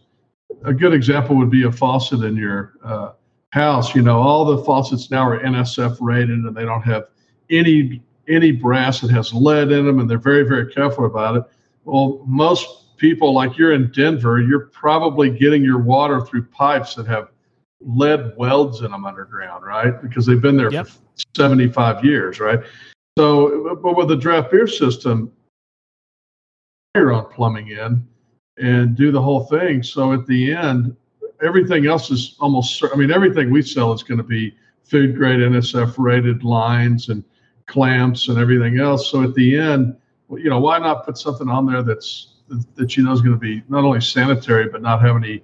a good example would be a faucet in your uh, house. You know, all the faucets now are NSF rated, and they don't have any any brass that has lead in them, and they're very very careful about it. Well, most people, like you're in Denver, you're probably getting your water through pipes that have lead welds in them underground, right? Because they've been there yep. for 75 years, right? So, but with the draft beer system, you're on plumbing in and do the whole thing. So at the end, everything else is almost, I mean, everything we sell is going to be food grade NSF rated lines and clamps and everything else. So at the end, you know, why not put something on there that's, that you know is going to be not only sanitary, but not have any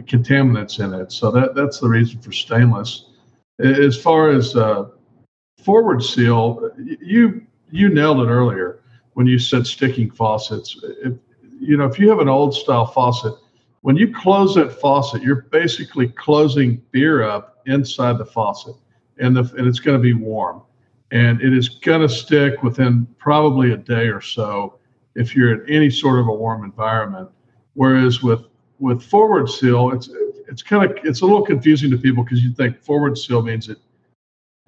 contaminants in it. So that, that's the reason for stainless. As far as, uh, forward seal, you you nailed it earlier when you said sticking faucets. If, you know, if you have an old style faucet, when you close that faucet, you're basically closing beer up inside the faucet, and the and it's going to be warm, and it is going to stick within probably a day or so if you're in any sort of a warm environment. Whereas with with forward seal, it's it's kind of it's a little confusing to people because you think forward seal means it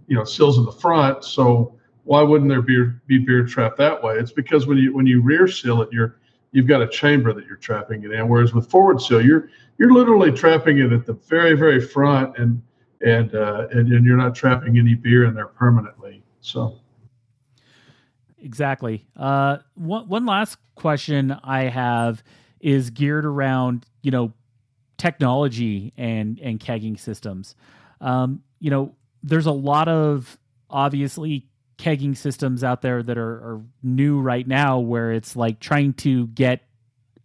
you know seals in the front. So why wouldn't there be be beer trapped that way? It's because when you when you rear seal it, you're you've got a chamber that you're trapping it in. Whereas with forward seal, you're you're literally trapping it at the very very front, and and uh, and, and you're not trapping any beer in there permanently. So exactly. Uh, one one last question I have is geared around you know technology and and kegging systems. Um, you know, there's a lot of obviously kegging systems out there that are, are new right now where it's like trying to get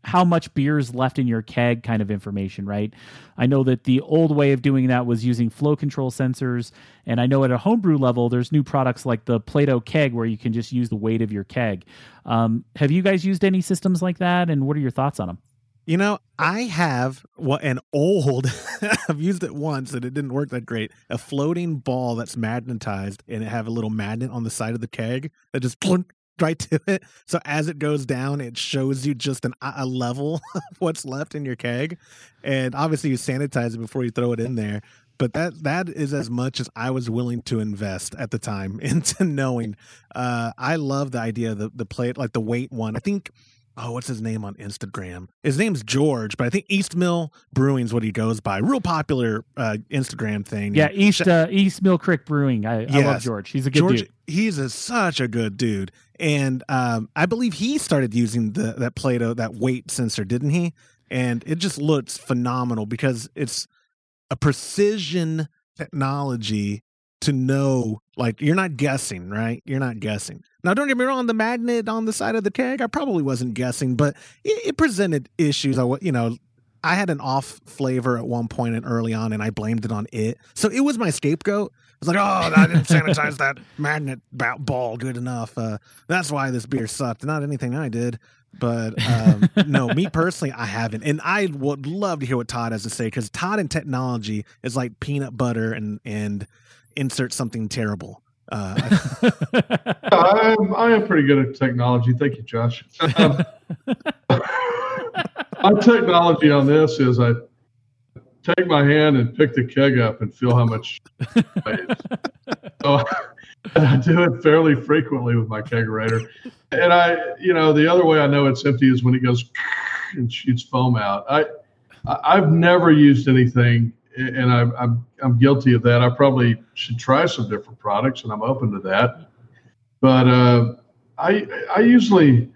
how much beer is left in your keg kind of information, right? I know that the old way of doing that was using flow control sensors. And I know at a homebrew level, there's new products like the Plaato keg where you can just use the weight of your keg. Um, have you guys used any systems like that? And what are your thoughts on them? You know, I have an old I've used it once and it didn't work that great. A floating ball that's magnetized and it have a little magnet on the side of the keg that just plunk right to it. So as it goes down, it shows you just an, a level of what's left in your keg. And obviously you sanitize it before you throw it in there. But that that is as much as I was willing to invest at the time into knowing. Uh, I love the idea of the the plate like the weight one. I think oh, what's his name on Instagram? His name's George, but I think East Mill Brewing's what he goes by. Real popular uh, Instagram thing. Yeah, East uh, East Mill Creek Brewing. I, yes. I love George. He's a good George, dude. He's a, such a good dude, and um, I believe he started using the that Plaato that weight sensor, didn't he? And it just looks phenomenal because it's a precision technology to know like you're not guessing right? You're not guessing. Now don't get me wrong the magnet on the side of the keg i probably wasn't guessing but it, it presented issues. I you know i had an off flavor at one point and early on and i blamed it on it. So it was my scapegoat I was like, oh, I didn't sanitize that magnet ball good enough. Uh, that's why this beer sucked. Not anything I did. But um, no, me personally, I haven't. And I would love to hear what Todd has to say because Todd and technology is like peanut butter and, and insert something terrible. Uh, I, am, I am pretty good at technology. Thank you, Josh. Um, my technology on this is I take my hand and pick the keg up and feel how much weighs. so I do it fairly frequently with my kegerator. And I, you know, the other way I know it's empty is when it goes and shoots foam out. I, I've never used anything and I, I'm I'm guilty of that. I probably should try some different products, and I'm open to that. But uh, I I usually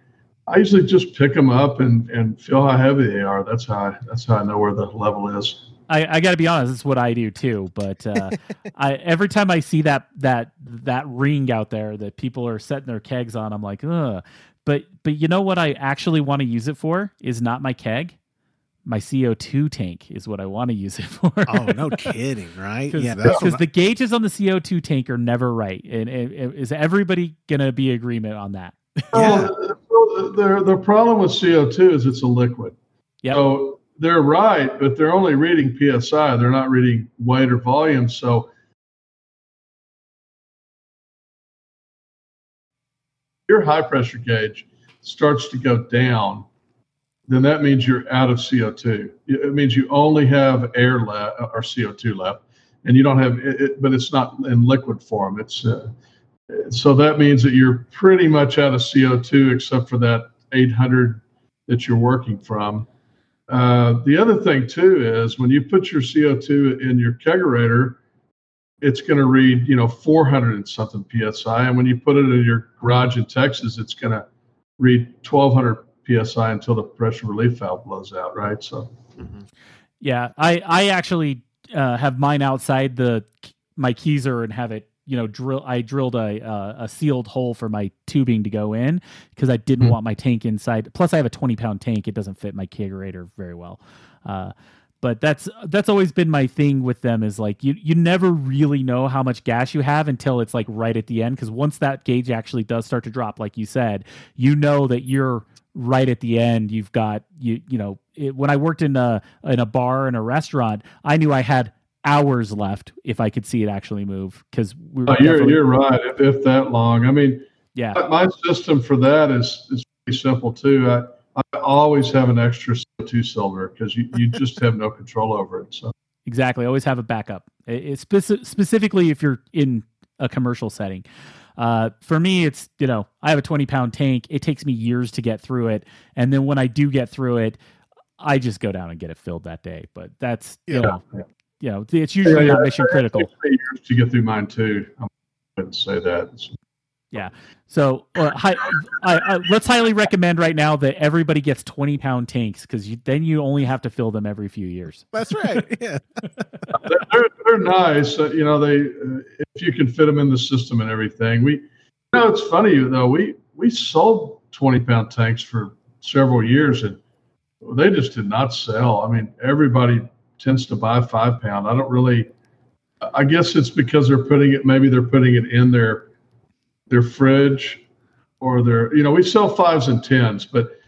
I usually just pick them up and and feel how heavy they are. That's how I, that's how I know where the level is. I, I got to be honest, it's what I do too. But uh, I every time I see that that that ring out there that people are setting their kegs on, I'm like, ugh. But but you know what I actually want to use it for is not my keg my CO2 tank is what I want to use it for. oh, no kidding, right? Cause, yeah, because the gauges on the CO2 tank are never right, and, and, and is everybody gonna be agreement on that? yeah. Well, the the problem with CO2 is it's a liquid. Yeah. So they're right, but they're only reading psi. They're not reading weight or volume. So your high pressure gauge starts to go down then that means you're out of CO2. It means you only have air left or CO2 left, and you don't have it, but it's not in liquid form. It's uh, so that means that you're pretty much out of CO2 except for that 800 that you're working from. Uh, the other thing too is when you put your CO2 in your kegerator, it's going to read you know 400 and something psi, and when you put it in your garage in Texas, it's going to read 1200 psi until the pressure relief valve blows out, right? So, mm-hmm. yeah, I I actually uh, have mine outside the my Keezer and have it you know drill i drilled a uh, a sealed hole for my tubing to go in because i didn't mm-hmm. want my tank inside. Plus i have a 20 pound tank. It doesn't fit my kegerator very well. Uh, but that's that's always been my thing with them is like you you never really know how much gas you have until it's like right at the end because once that gauge actually does start to drop like you said you know that you're right at the end. You've got you you know it, when i worked in a in a bar and a restaurant i knew i had hours left if i could see it actually move because we oh, you're, you're right if, if, that long i mean yeah my system for that is is pretty simple too i i always have an extra co2 cylinder because you, you just have no control over it so exactly always have a backup it, it speci- specifically if you're in a commercial setting uh, for me, it's you know I have a 20 pound tank. It takes me years to get through it, and then when I do get through it, I just go down and get it filled that day. But that's you know, yeah. You know, it's usually yeah, not mission critical. years to get through mine too. I wouldn't say that. It's, yeah. So uh, hi, I, I, let's highly recommend right now that everybody gets 20 pound tanks because then you only have to fill them every few years. That's right. Yeah. they're, they're nice. Uh, you know, they uh, if you can fit them in the system and everything. We, you know, it's funny though. We we sold 20 pound tanks for several years and they just did not sell. I mean, everybody tends to buy five pound. I don't really. I guess it's because they're putting it. Maybe they're putting it in their their fridge, or their. You know, we sell fives and tens, but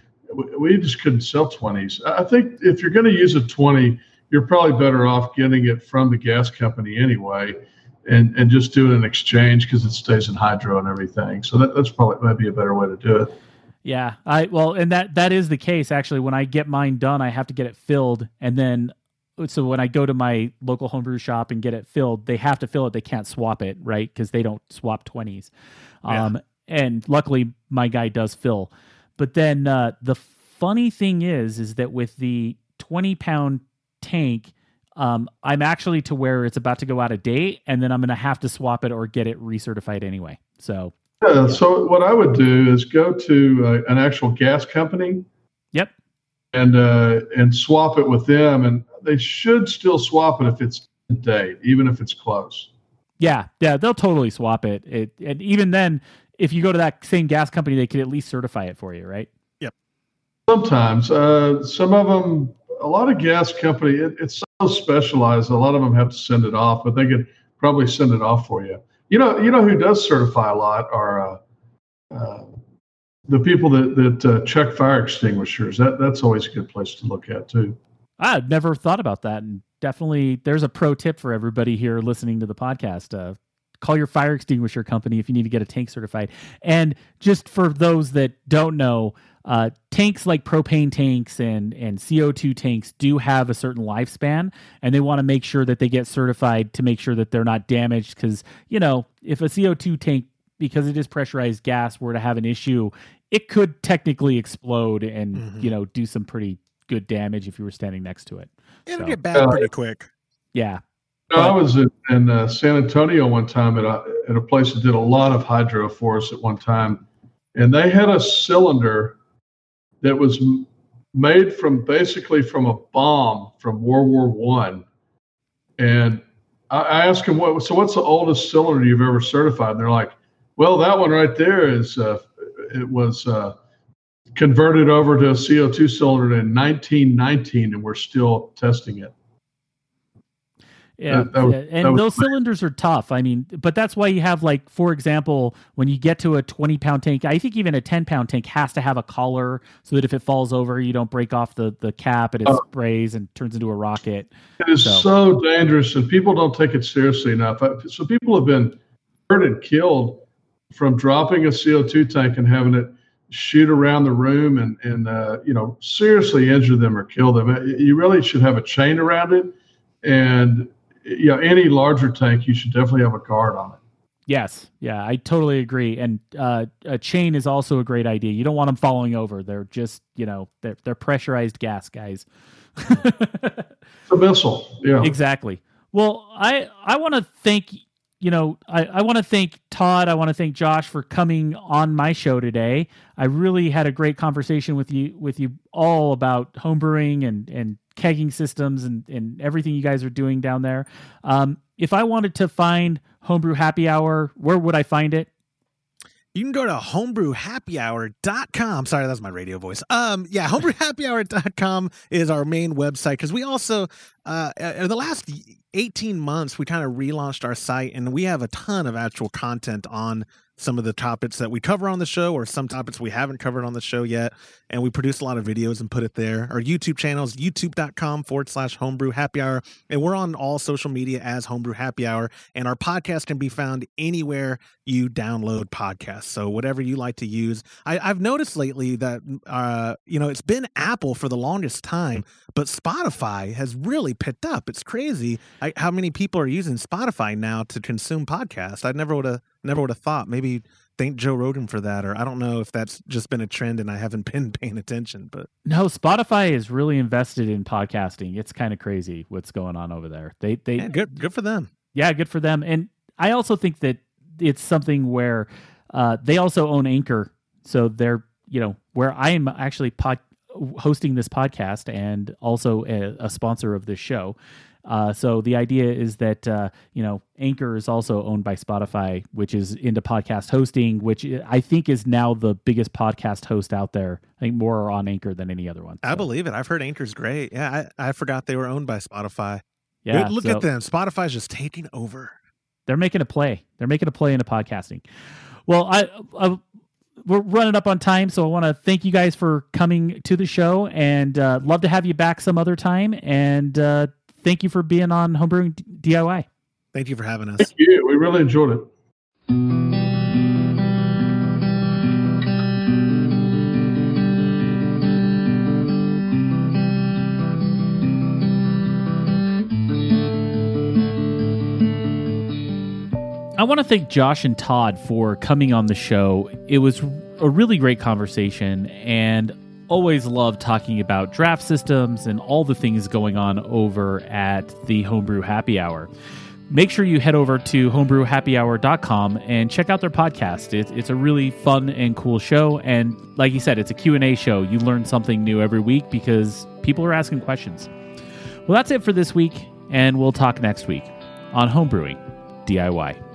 we just couldn't sell twenties. I think if you're going to use a twenty, you're probably better off getting it from the gas company anyway, and and just doing an exchange because it stays in hydro and everything. So that, that's probably maybe a better way to do it. Yeah, I well, and that that is the case actually. When I get mine done, I have to get it filled, and then so when I go to my local homebrew shop and get it filled, they have to fill it. They can't swap it, right? Because they don't swap twenties. Yeah. Um, and luckily, my guy does fill. But then uh, the funny thing is, is that with the twenty pound tank, um, I'm actually to where it's about to go out of date, and then I'm going to have to swap it or get it recertified anyway. So yeah, so what I would do is go to uh, an actual gas company. Yep. And uh, and swap it with them, and they should still swap it if it's date, even if it's close. Yeah, yeah, they'll totally swap it. It and even then, if you go to that same gas company, they could at least certify it for you, right? Yep. Sometimes, uh, some of them, a lot of gas company, it, it's so specialized. A lot of them have to send it off, but they could probably send it off for you. You know, you know who does certify a lot are uh, uh, the people that that uh, check fire extinguishers. That that's always a good place to look at too. I've never thought about that, and definitely there's a pro tip for everybody here listening to the podcast. Uh, call your fire extinguisher company if you need to get a tank certified. And just for those that don't know, uh, tanks like propane tanks and and CO2 tanks do have a certain lifespan, and they want to make sure that they get certified to make sure that they're not damaged. Because you know, if a CO2 tank, because it is pressurized gas, were to have an issue, it could technically explode and mm-hmm. you know do some pretty good damage if you were standing next to it. It'll so, get bad pretty quick. Yeah. No, I was in, in uh, San Antonio one time at a, at a place that did a lot of hydro for us at one time, and they had a cylinder that was made from basically from a bomb from World War One. And I asked them, "What? So what's the oldest cylinder you've ever certified?" And they're like, "Well, that one right there is uh, it was uh, converted over to a CO2 cylinder in 1919, and we're still testing it." Yeah, that, that was, and those cylinders are tough. I mean, but that's why you have like, for example, when you get to a twenty pound tank, I think even a ten pound tank has to have a collar so that if it falls over, you don't break off the the cap and it oh. sprays and turns into a rocket. It is so. so dangerous, and people don't take it seriously enough. So people have been hurt and killed from dropping a CO two tank and having it shoot around the room and and uh, you know seriously injure them or kill them. You really should have a chain around it and you know, any larger tank, you should definitely have a guard on it. Yes, yeah, I totally agree. And uh, a chain is also a great idea. You don't want them falling over. They're just, you know, they're they're pressurized gas guys. it's a missile. Yeah, exactly. Well, I I want to thank you know I, I want to thank Todd. I want to thank Josh for coming on my show today. I really had a great conversation with you with you all about homebrewing and and kegging systems and, and everything you guys are doing down there. Um, if I wanted to find Homebrew Happy Hour, where would I find it? You can go to homebrewhappyhour.com. Sorry, that's my radio voice. Um, yeah, homebrewhappyhour.com is our main website because we also, uh, in the last 18 months, we kind of relaunched our site and we have a ton of actual content on some of the topics that we cover on the show or some topics we haven't covered on the show yet. And we produce a lot of videos and put it there. Our YouTube channel is youtube.com forward slash homebrew happy hour. And we're on all social media as homebrew happy hour. And our podcast can be found anywhere you download podcasts. So whatever you like to use. I, have noticed lately that, uh, you know, it's been Apple for the longest time, but Spotify has really picked up. It's crazy I, how many people are using Spotify now to consume podcasts. I never would have never would have thought. Maybe thank Joe Rogan for that, or I don't know if that's just been a trend and I haven't been paying attention. But no, Spotify is really invested in podcasting. It's kind of crazy what's going on over there. They they yeah, good good for them. Yeah, good for them. And I also think that it's something where uh, they also own Anchor, so they're you know where I am actually pod hosting this podcast and also a, a sponsor of this show. Uh, so the idea is that uh, you know Anchor is also owned by Spotify, which is into podcast hosting, which I think is now the biggest podcast host out there. I think more on Anchor than any other one. I believe it. I've heard Anchor's great. Yeah, I, I forgot they were owned by Spotify. Yeah, look so at them. Spotify's just taking over. They're making a play. They're making a play into podcasting. Well, I, I we're running up on time, so I want to thank you guys for coming to the show, and uh, love to have you back some other time. And uh, thank you for being on Homebrewing DIY. Thank you for having us. Thank you. We really enjoyed it. I want to thank Josh and Todd for coming on the show. It was a really great conversation, and always love talking about draft systems and all the things going on over at the Homebrew Happy Hour. Make sure you head over to homebrewhappyhour.com and check out their podcast. It, it's a really fun and cool show, and like you said, it's a Q&A show. You learn something new every week because people are asking questions. Well, that's it for this week, and we'll talk next week on Homebrewing DIY.